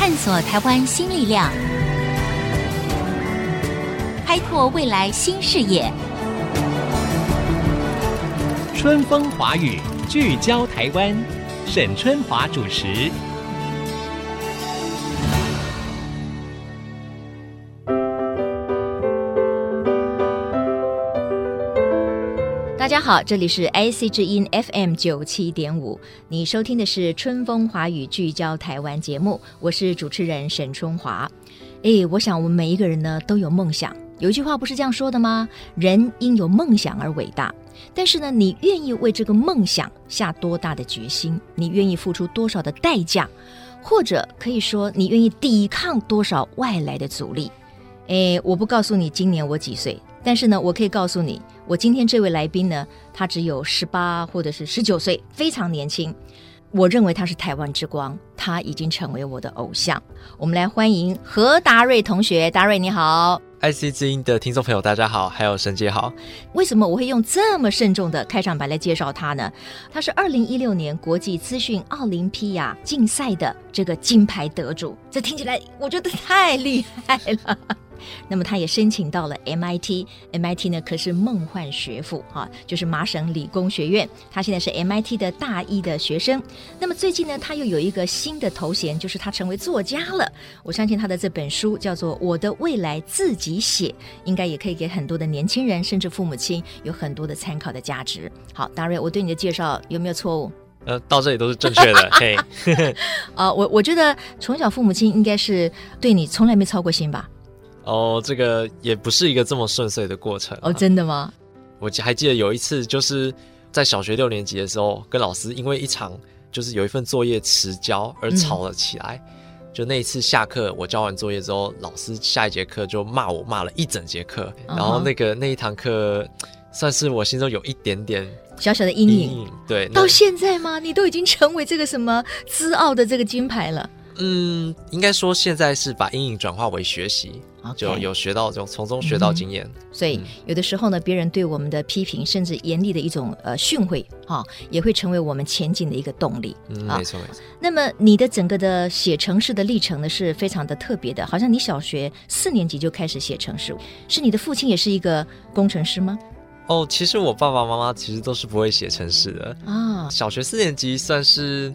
探索台湾新力量，开拓未来新视野。春风华语，聚焦台湾，沈春华主持。大家好，这里是 IC 之音 FM 九七点五，你收听的是春风华语聚焦台湾节目，我是主持人沈春华。诶，我想我们每一个人呢都有梦想，有一句话不是这样说的吗？人因有梦想而伟大。但是呢，你愿意为这个梦想下多大的决心？你愿意付出多少的代价？或者可以说，你愿意抵抗多少外来的阻力？诶，我不告诉你今年我几岁。但是呢，我可以告诉你，我今天这位来宾呢，他只有十八或者是十九岁，非常年轻。我认为他是台湾之光，他已经成为我的偶像。我们来欢迎何达瑞同学，达瑞你好，IC 之音的听众朋友大家好，还有沈姐好。为什么我会用这么慎重的开场白来介绍他呢？他是二零一六年国际资讯奥林匹亚竞赛的这个金牌得主，这听起来我觉得太厉害了。那么他也申请到了 MIT，MIT 呢可是梦幻学府哈，就是麻省理工学院。他现在是 MIT 的大一的学生。那么最近呢，他又有一个新的头衔，就是他成为作家了。我相信他的这本书叫做《我的未来自己写》，应该也可以给很多的年轻人甚至父母亲有很多的参考的价值。好，达瑞，我对你的介绍有没有错误？呃，到这里都是正确的。嘿，啊，我我觉得从小父母亲应该是对你从来没操过心吧。哦，这个也不是一个这么顺遂的过程啊。哦，真的吗？我还记得有一次，就是在小学六年级的时候，跟老师因为一场就是有一份作业迟交而吵了起来。嗯。就那一次下课，我交完作业之后，老师下一节课就骂我，骂了一整节课。然后那个那一堂课，算是我心中有一点点小小的阴影。对，到现在吗？你都已经成为这个什么资奥的这个金牌了？嗯，应该说现在是把阴影转化为学习。就有学到这种从中学到经验，嗯，所以有的时候呢，别人对我们的批评，甚至严厉的一种呃训诲，哈、哦，也会成为我们前进的一个动力。嗯，没错没错。那么你的整个的写城市的历程呢，是非常的特别的，好像你小学四年级就开始写城市，是你的父亲也是一个工程师吗？哦，其实我爸爸妈妈其实都是不会写城市的啊。小学四年级算是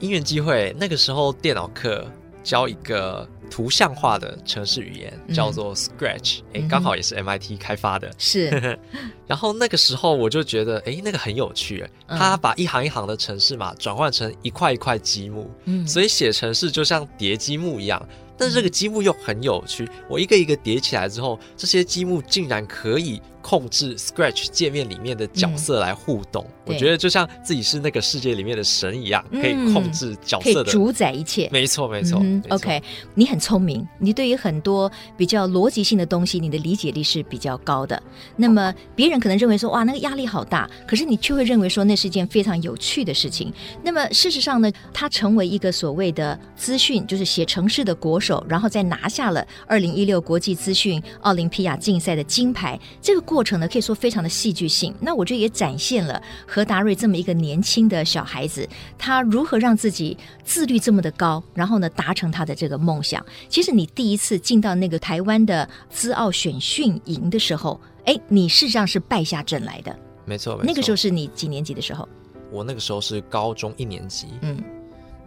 因缘机会，那个时候电脑课教一个。图像化的城市语言叫做 Scratch，哎、嗯，刚好也是 MIT 开发的。是，然后那个时候我就觉得，哎，那个很有趣，他把一行一行的城市码转换成一块一块积木，嗯，所以写城市就像叠积木一样。但是这个积木又很有趣，我一个一个叠起来之后，这些积木竟然可以。控制 Scratch 界面里面的角色来互动，嗯，我觉得就像自己是那个世界里面的神一样，嗯，可以控制角色的，可以主宰一切。没错，没错，嗯。OK，你很聪明，你对于很多比较逻辑性的东西，你的理解力是比较高的。那么别人可能认为说，哇，那个压力好大，可是你却会认为说，那是一件非常有趣的事情。那么事实上呢，他成为一个所谓的资讯，就是写城市的国手，然后再拿下了二零一六国际资讯奥林匹亚竞赛的金牌。这个过程呢，可以说非常的戏剧性。那我觉得也展现了何达瑞这么一个年轻的小孩子，他如何让自己自律这么的高，然后呢，达成他的这个梦想。其实你第一次进到那个台湾的资奥选训营的时候，哎，你事实上是败下阵来的。没错，没错。那个时候是你几年级的时候？我那个时候是高中一年级。嗯。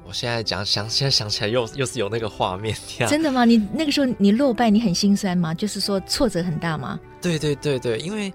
我现在讲想，现在想起来又又是有那个画面。真的吗？你那个时候你落败，你很心酸吗？就是说挫折很大吗？对对对对，因为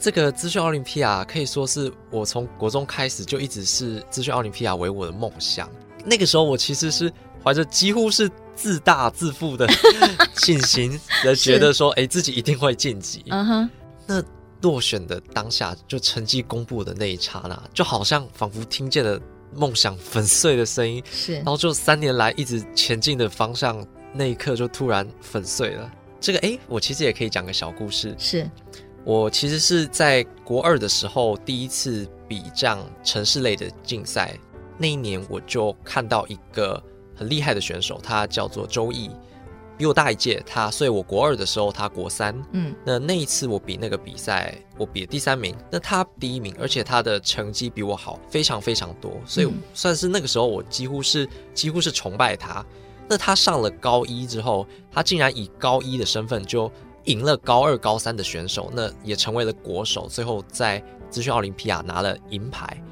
这个资讯奥林匹亚可以说是我从国中开始就一直是资讯奥林匹亚为我的梦想。那个时候我其实是怀着几乎是自大自负的 信心，而觉得说，哎，自己一定会晋级。嗯哼。那落选的当下，就成绩公布的那一刹那，就好像仿佛听见了。梦想粉碎的声音是，然后就三年来一直前进的方向，那一刻就突然粉碎了。这个哎，我其实也可以讲个小故事。是我其实是在国二的时候第一次比这样程式类的竞赛，那一年我就看到一个很厉害的选手，他叫做周毅。比我大一届，他，所以我国二的时候，他国三。嗯，那那一次我比那个比赛，我比了第三名，那他第一名，而且他的成绩比我好非常非常多，所以算是那个时候我几乎是几乎是崇拜他。那他上了高一之后，他竟然以高一的身份就赢了高二、高三的选手，那也成为了国手，最后在资讯奥林匹亚拿了银牌。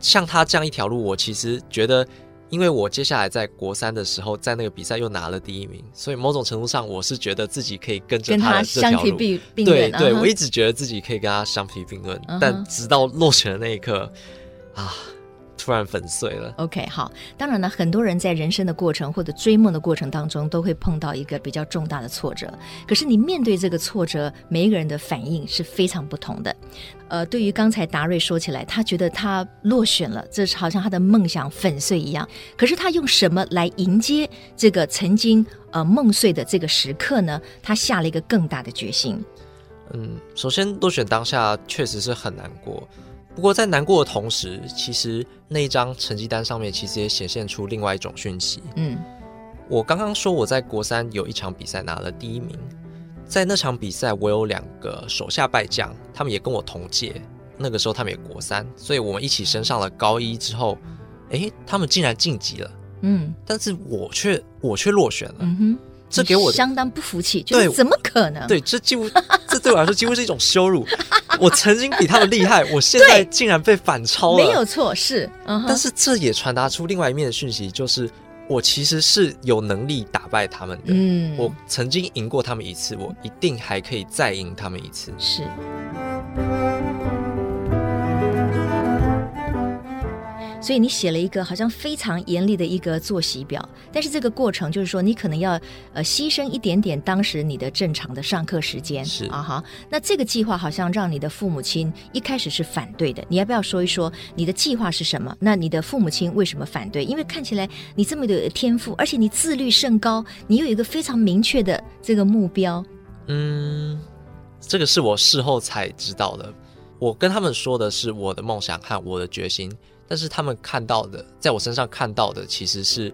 像他这样一条路，我其实觉得。因为我接下来在国三的时候，在那个比赛又拿了第一名，所以某种程度上，我是觉得自己可以跟着他的这条路。跟他相提并论。对对，uh huh. 我一直觉得自己可以跟他相提并论，uh huh. 但直到落选的那一刻，啊。突然粉碎了。OK，好。当然呢，很多人在人生的过程或者追梦的过程当中，都会碰到一个比较重大的挫折。可是你面对这个挫折，每一个人的反应是非常不同的。呃，对于刚才达瑞说起来，他觉得他落选了，这是好像他的梦想粉碎一样。可是他用什么来迎接这个曾经呃梦碎的这个时刻呢？他下了一个更大的决心。嗯，首先落选当下确实是很难过。不过在难过的同时，其实那一张成绩单上面其实也显现出另外一种讯息。嗯，我刚刚说我在国三有一场比赛拿了第一名，在那场比赛我有两个手下败将，他们也跟我同届，那个时候他们也国三，所以我们一起升上了高一之后，诶，他们竟然晋级了。嗯，但是我却我却落选了。嗯哼。这给我相当不服气，对，怎么可能？对，这几乎，这对我来说几乎是一种羞辱。我曾经比他们厉害，我现在竟然被反超了，没有错，是。Uh huh、但是这也传达出另外一面的讯息，就是我其实是有能力打败他们的。嗯，我曾经赢过他们一次，我一定还可以再赢他们一次。是。所以你写了一个好像非常严厉的一个作息表，但是这个过程就是说你可能要呃牺牲一点点当时你的正常的上课时间是啊哈。那这个计划好像让你的父母亲一开始是反对的，你要不要说一说你的计划是什么？那你的父母亲为什么反对？因为看起来你这么的天赋，而且你自律甚高，你有一个非常明确的这个目标。嗯，这个是我事后才知道的。我跟他们说的是我的梦想和我的决心。但是他们看到的，在我身上看到的，其实是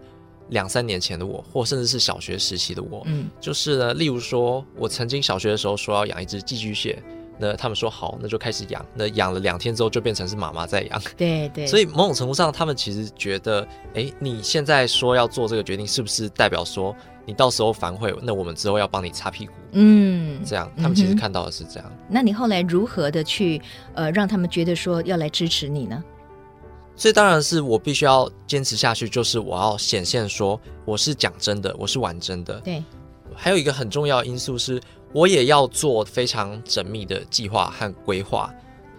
两三年前的我，或甚至是小学时期的我。嗯，就是呢，例如说，我曾经小学的时候说要养一只寄居蟹，那他们说好，那就开始养。那养了两天之后，就变成是妈妈在养。对对。所以某种程度上，他们其实觉得，哎，你现在说要做这个决定，是不是代表说你到时候反悔？那我们之后要帮你擦屁股？嗯，这样，他们其实看到的是这样。嗯，那你后来如何的去呃让他们觉得说要来支持你呢？所以当然是我必须要坚持下去，就是我要显现说我是讲真的，我是玩真的。对，还有一个很重要的因素是，我也要做非常缜密的计划和规划。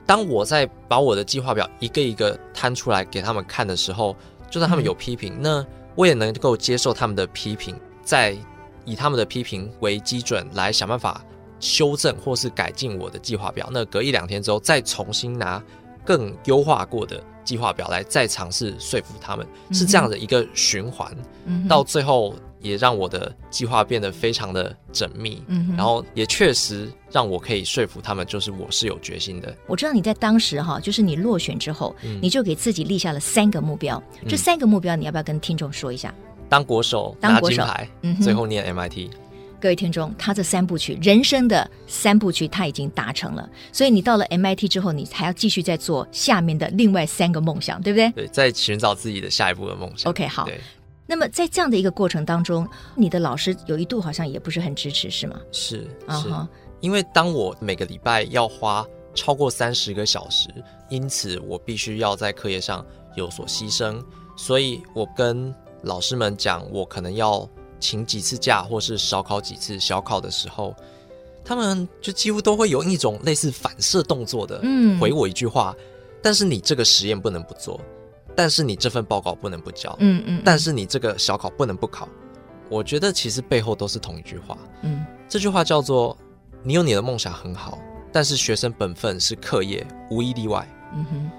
当我在把我的计划表一个一个摊出来给他们看的时候，就算他们有批评，嗯、那我也能够接受他们的批评，再以他们的批评为基准来想办法修正或是改进我的计划表。那隔一两天之后，再重新拿更优化过的。计划表来再尝试说服他们，是这样的一个循环，嗯、到最后也让我的计划变得非常的缜密，嗯、然后也确实让我可以说服他们，就是我是有决心的。我知道你在当时哈，就是你落选之后，嗯、你就给自己立下了三个目标，嗯、这三个目标你要不要跟听众说一下？当国手，拿金牌，嗯、最后念 MIT。各位听众，他这三部曲人生的三部曲他已经达成了，所以你到了 MIT 之后，你还要继续再做下面的另外三个梦想，对不对？对，在寻找自己的下一步的梦想。OK，好。对那么在这样的一个过程当中，你的老师有一度好像也不是很支持，是吗？是，是。Uh huh. 因为当我每个礼拜要花超过三十个小时，因此我必须要在课业上有所牺牲，所以我跟老师们讲，我可能要。请几次假，或是少考几次小考的时候，他们就几乎都会有一种类似反射动作的，嗯，回我一句话。嗯、但是你这个实验不能不做，但是你这份报告不能不交，嗯嗯。嗯，但是你这个小考不能不考。我觉得其实背后都是同一句话，嗯，这句话叫做：你有你的梦想很好，但是学生本分是课业，无一例外。嗯哼。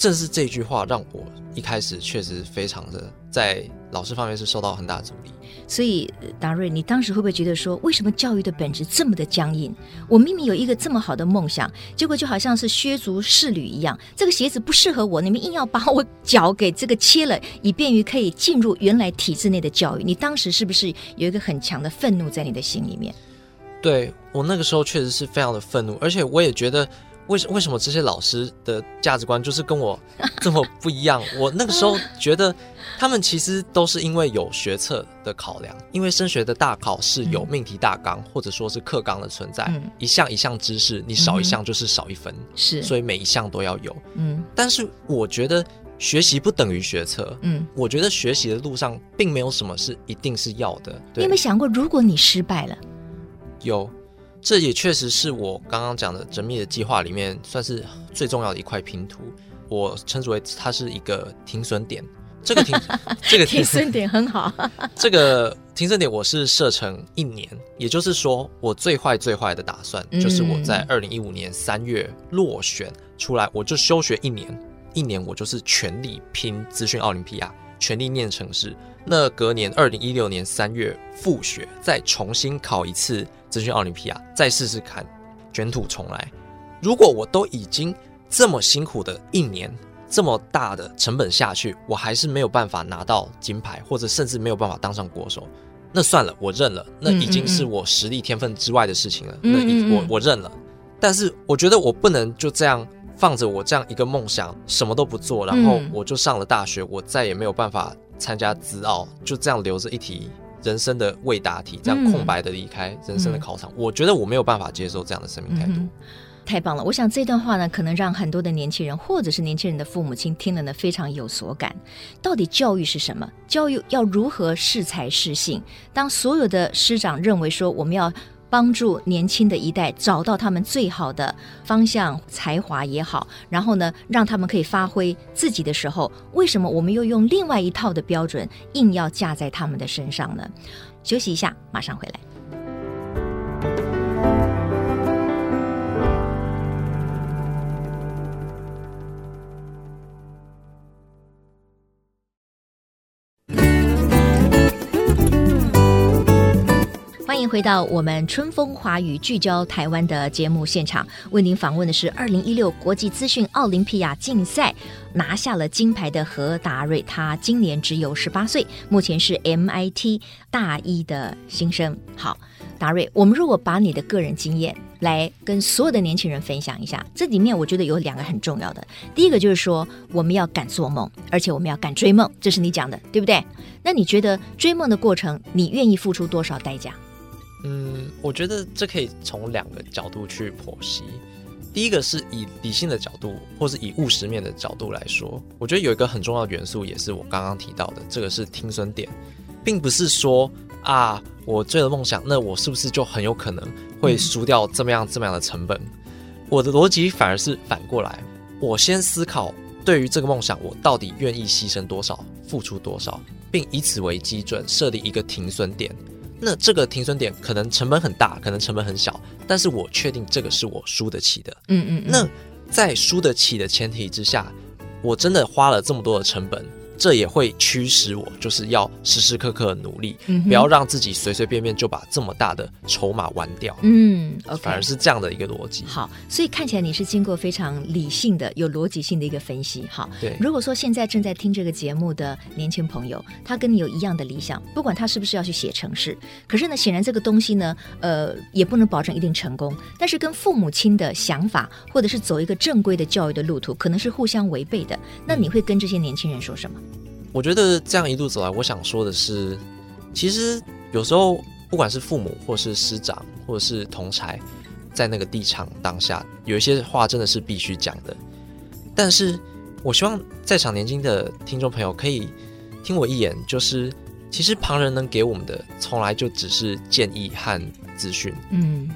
正是这句话让我一开始确实非常的在老师方面是受到很大的阻力。所以达瑞，你当时会不会觉得说，为什么教育的本质这么的僵硬？我明明有一个这么好的梦想，结果就好像是削足适履一样，这个鞋子不适合我，你们硬要把我脚给这个切了，以便于可以进入原来体制内的教育。你当时是不是有一个很强的愤怒在你的心里面？对，我那个时候确实是非常的愤怒，而且我也觉得。为什为什么这些老师的价值观就是跟我这么不一样？我那个时候觉得他们其实都是因为有学测的考量，因为升学的大考是有命题大纲、嗯、或者说是课纲的存在，嗯、一项一项知识你少一项就是少一分，是、嗯，所以每一项都要有。嗯，但是我觉得学习不等于学测。嗯，我觉得学习的路上并没有什么是一定是要的。对，你有没有想过，如果你失败了？有。这也确实是我刚刚讲的缜密的计划里面算是最重要的一块拼图，我称之为它是一个停损点。这个停，这个停损点很好。这个停损点我是设成一年，也就是说，我最坏最坏的打算就是我在二零一五年三月落选出来，我就休学一年，一年我就是全力拼资讯奥林匹亚，全力念城市。那隔年二零一六年三月复学，再重新考一次。资讯奥林匹亚，再试试看，卷土重来。如果我都已经这么辛苦的一年，这么大的成本下去，我还是没有办法拿到金牌，或者甚至没有办法当上国手，那算了，我认了。那已经是我实力天分之外的事情了。嗯嗯嗯，那我我认了。但是我觉得我不能就这样放着我这样一个梦想，什么都不做，然后我就上了大学，我再也没有办法参加资奥，就这样留着一题。人生的未答题，这样空白的离开人生的考场，嗯、我觉得我没有办法接受这样的生命态度。嗯、太棒了！我想这段话呢，可能让很多的年轻人，或者是年轻人的父母亲听了呢，非常有所感。到底教育是什么？教育要如何适才适性？当所有的师长认为说我们要。帮助年轻的一代找到他们最好的方向、才华也好，然后呢，让他们可以发挥自己的时候，为什么我们又用另外一套的标准硬要架在他们的身上呢？休息一下，马上回来。欢迎回到我们春风华语聚焦台湾的节目现场，为您访问的是二零一六国际资讯奥林匹亚竞赛拿下了金牌的何达瑞，他今年只有十八岁，目前是 MIT 大一的新生。好，达瑞，我们如果把你的个人经验来跟所有的年轻人分享一下，这里面我觉得有两个很重要的，第一个就是说我们要敢做梦，而且我们要敢追梦，这是你讲的，对不对？那你觉得追梦的过程，你愿意付出多少代价？嗯，我觉得这可以从两个角度去剖析。第一个是以理性的角度，或是以务实面的角度来说，我觉得有一个很重要的元素，也是我刚刚提到的，这个是停损点，并不是说啊，我追了梦想，那我是不是就很有可能会输掉这么样这么样的成本？我的逻辑反而是反过来，我先思考对于这个梦想，我到底愿意牺牲多少，付出多少，并以此为基准设立一个停损点。那这个停损点可能成本很大，可能成本很小，但是我确定这个是我输得起的。嗯嗯，嗯。那在输得起的前提之下，我真的花了这么多的成本。这也会驱使我，就是要时时刻刻努力，嗯、不要让自己随随便便就把这么大的筹码玩掉。嗯，okay，反而是这样的一个逻辑。好，所以看起来你是经过非常理性的、有逻辑性的一个分析。好，对。如果说现在正在听这个节目的年轻朋友，他跟你有一样的理想，不管他是不是要去写城市，可是呢，显然这个东西呢，呃，也不能保证一定成功。但是跟父母亲的想法，或者是走一个正规的教育的路途，可能是互相违背的。那你会跟这些年轻人说什么？我觉得这样一路走来，我想说的是，其实有时候不管是父母，或是师长，或者是同侪，在那个地场当下，有一些话真的是必须讲的。但是我希望在场年轻的听众朋友可以听我一言，就是其实旁人能给我们的，从来就只是建议和资讯。嗯，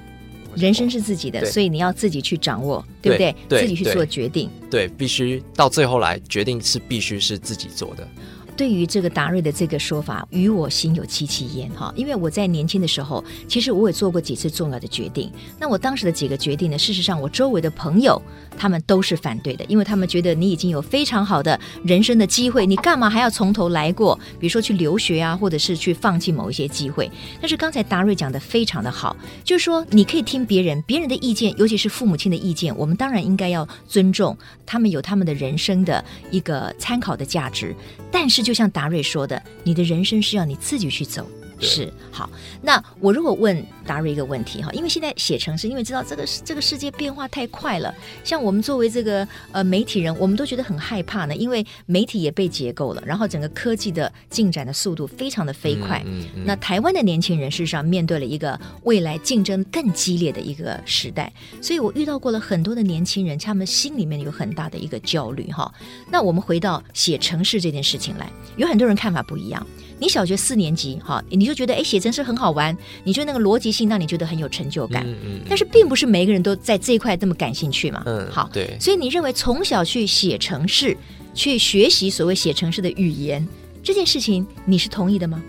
人生是自己的，所以你要自己去掌握，对不对？对，自己去做决定。对，必须到最后来决定是必须是自己做的。对于这个达瑞的这个说法，与我心有戚戚焉哈。因为我在年轻的时候，其实我也做过几次重要的决定。那我当时的几个决定呢，事实上我周围的朋友他们都是反对的，因为他们觉得你已经有非常好的人生的机会，你干嘛还要从头来过？比如说去留学啊，或者是去放弃某一些机会。但是刚才达瑞讲的非常的好，就是说你可以听别人，别人的意见，尤其是父母亲的意见，我们当然应该要尊重，他们有他们的人生的一个参考的价值，但是。就像达瑞说的，你的人生是要你自己去走，是好。那我如果问达瑞一个问题哈，因为现在写城市，因为知道这个这个世界变化太快了，像我们作为这个呃媒体人，我们都觉得很害怕呢，因为媒体也被结构了，然后整个科技的进展的速度非常的飞快。嗯嗯嗯、那台湾的年轻人事实上面对了一个未来竞争更激烈的一个时代，所以我遇到过了很多的年轻人，他们心里面有很大的一个焦虑哈。那我们回到写城市这件事情来，有很多人看法不一样。你小学四年级哈，你就觉得哎，写程式很好玩，你觉得那个逻辑性让你觉得很有成就感。嗯嗯。但是并不是每个人都在这一块这么感兴趣嘛。嗯。好，对。所以你认为从小去写程式，去学习所谓写程式的语言这件事情，你是同意的吗？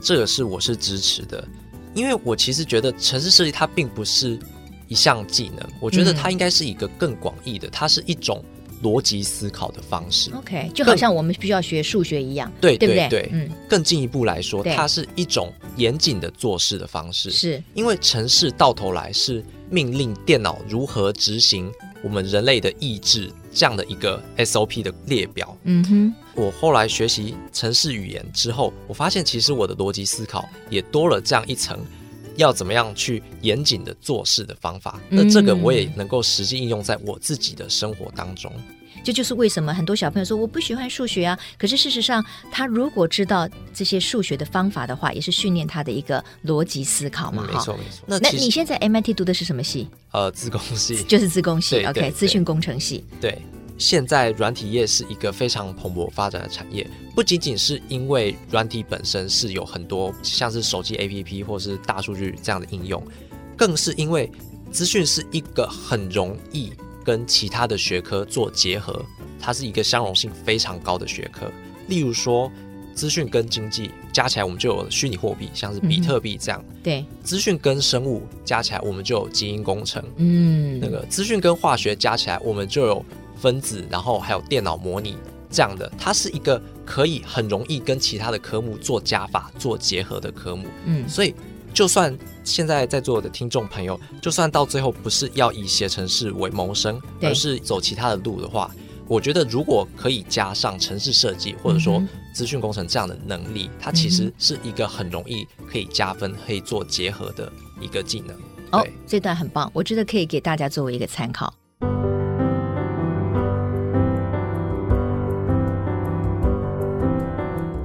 这个是我是支持的，因为我其实觉得城市设计它并不是一项技能，我觉得它应该是一个更广义的，它是一种。逻辑思考的方式，OK，就好像我们必须要学数学一样，对对不对？对，嗯，更进一步来说，它是一种严谨的做事的方式，是。因为城市到头来是命令电脑如何执行我们人类的意志这样的一个 SOP 的列表。嗯哼，我后来学习城市语言之后，我发现其实我的逻辑思考也多了这样一层，要怎么样去严谨的做事的方法，那这个我也能够实际应用在我自己的生活当中。这就是为什么很多小朋友说我不喜欢数学啊。可是事实上，他如果知道这些数学的方法的话，也是训练他的一个逻辑思考嘛。没错没错。那那你现在 MIT 读的是什么系？呃，资工系。就是资工系。OK，资讯工程系。对。现在软体业是一个非常蓬勃发展的产业，不仅仅是因为软体本身是有很多像是手机 APP 或是大数据这样的应用，更是因为资讯是一个很容易跟其他的学科做结合，它是一个相容性非常高的学科。例如说，资讯跟经济加起来，我们就有虚拟货币，像是比特币这样。嗯、对，资讯跟生物加起来，我们就有基因工程。嗯，那个资讯跟化学加起来，我们就有。分子，然后还有电脑模拟这样的，它是一个可以很容易跟其他的科目做加法、做结合的科目。嗯，所以就算现在在座的听众朋友，就算到最后不是要以写程式为谋生，而是走其他的路的话，我觉得如果可以加上城市设计或者说资讯工程这样的能力，它其实是一个很容易可以加分、可以做结合的一个技能。哦，这段很棒，我觉得可以给大家作为一个参考。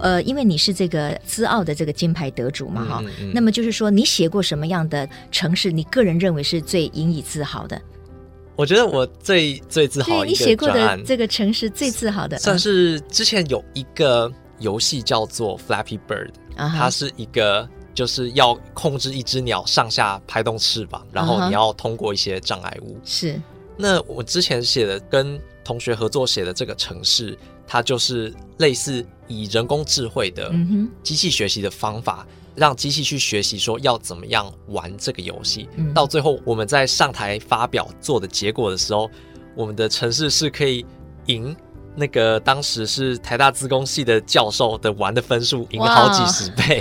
呃，因为你是这个资奥的这个金牌得主嘛，哈、那么就是说，你写过什么样的城市？你个人认为是最引以自豪的？我觉得我最最自豪的，你写过的这个城市最自豪的，算是之前有一个游戏叫做 Flappy Bird，、uh -huh. 它是一个就是要控制一只鸟上下拍动翅膀，然后你要通过一些障碍物。是、uh 那我之前写的跟同学合作写的这个城市。它就是类似以人工智慧的机器学习的方法，让机器去学习说要怎么样玩这个游戏。到最后我们在上台发表做的结果的时候，我们的城市是可以赢。那个当时是台大资工系的教授的玩的分数赢了好几十倍，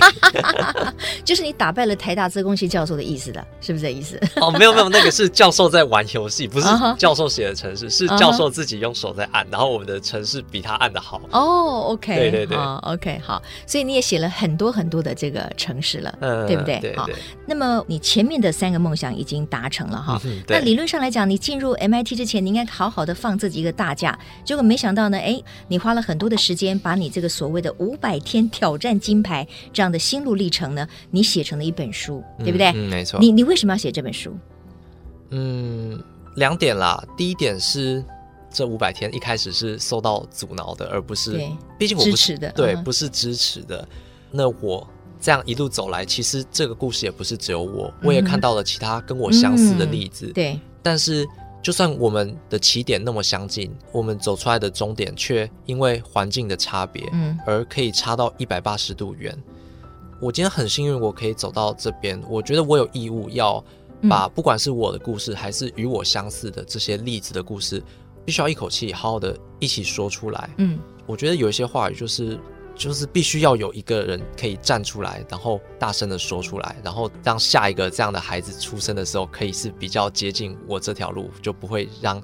就是你打败了台大资工系教授的意思的，是不是这意思？哦，没有没有，那个是教授在玩游戏，不是教授写的程式，是教授自己用手在按，然后我们的城市比他按的好。哦，OK，对对对，OK，好，所以你也写了很多很多的这个城市了，嗯，对不对？好，那么你前面的三个梦想已经达成了哈，那理论上来讲，你进入 MIT 之前，你应该好好的放自己一个大假，结果没想到。呢？哎，你花了很多的时间，把你这个所谓的五百天挑战金牌这样的心路历程呢，你写成了一本书，对不对？嗯，嗯没错。你你为什么要写这本书？嗯，两点啦。第一点是这五百天一开始是受到阻挠的，而不是，毕竟我不是支持的，对，不是支持的。那我这样一路走来，其实这个故事也不是只有我，我也看到了其他跟我相似的例子。嗯，对，但是。就算我们的起点那么相近，我们走出来的终点却因为环境的差别，嗯，而可以差到一百八十度远。我今天很幸运，我可以走到这边。我觉得我有义务要把不管是我的故事，还是与我相似的这些例子的故事，必须要一口气好好的一起说出来。嗯，我觉得有一些话语就是。就是必须要有一个人可以站出来，然后大声的说出来，然后让下一个这样的孩子出生的时候，可以是比较接近我这条路，就不会让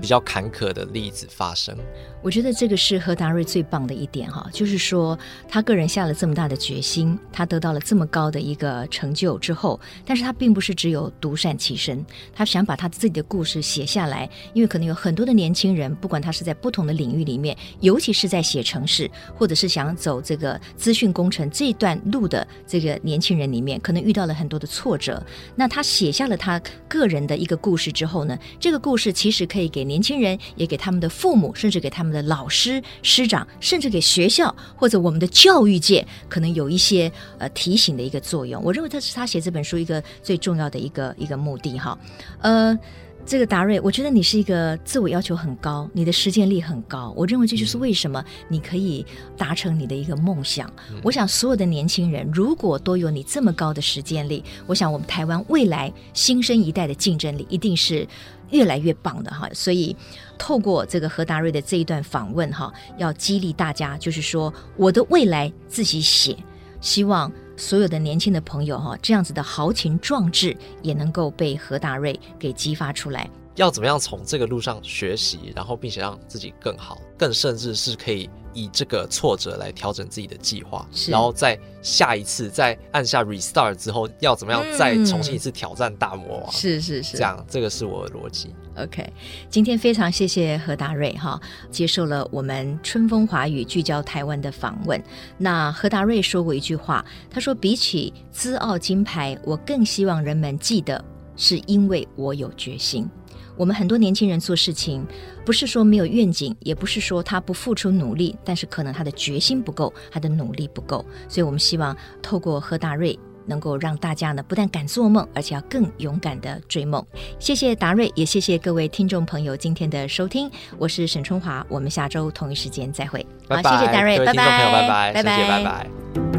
比较坎坷的例子发生。我觉得这个是何达瑞最棒的一点哈，就是说他个人下了这么大的决心，他得到了这么高的一个成就之后，但是他并不是只有独善其身，他想把他自己的故事写下来，因为可能有很多的年轻人，不管他是在不同的领域里面，尤其是在写城市，或者是想走这个资讯工程这一段路的这个年轻人里面，可能遇到了很多的挫折。那他写下了他个人的一个故事之后呢，这个故事其实可以给年轻人，也给他们的父母，甚至给他们的老师、师长，甚至给学校或者我们的教育界，可能有一些呃提醒的一个作用。我认为这是他写这本书一个最重要的一个一个目的哈。呃，这个达瑞，我觉得你是一个自我要求很高，你的实践力很高。我认为这就是为什么你可以达成你的一个梦想。嗯、我想所有的年轻人如果都有你这么高的实践力，我想我们台湾未来新生一代的竞争力一定是。越来越棒的哈，所以透过这个何达瑞的这一段访问哈，要激励大家，就是说我的未来自己写，希望所有的年轻的朋友哈，这样子的豪情壮志也能够被何达瑞给激发出来。要怎么样从这个路上学习，然后并且让自己更好，更甚至是可以。以这个挫折来调整自己的计划，然后在下一次再按下 restart 之后，要怎么样再重新一次挑战大魔王？是是是，这样这个是我的逻辑。OK，今天非常谢谢何达瑞哈，接受了我们春风华语聚焦台湾的访问。那何达瑞说过一句话，他说：“比起资奥金牌，我更希望人们记得，是因为我有决心。”我们很多年轻人做事情，不是说没有愿景，也不是说他不付出努力，但是可能他的决心不够，他的努力不够。所以，我们希望透过何达瑞，能够让大家呢，不但敢做梦，而且要更勇敢的追梦。谢谢达瑞，也谢谢各位听众朋友今天的收听。我是沈春华，我们下周同一时间再会。拜拜，好，谢谢达瑞，拜拜，拜拜，拜拜，拜拜。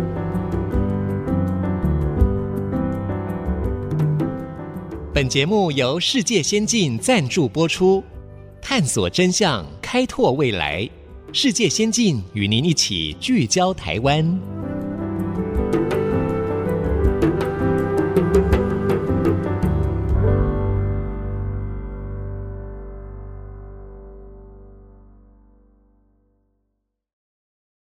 本节目由世界先进赞助播出。探索真相开拓未来。世界先进与您一起聚焦台湾。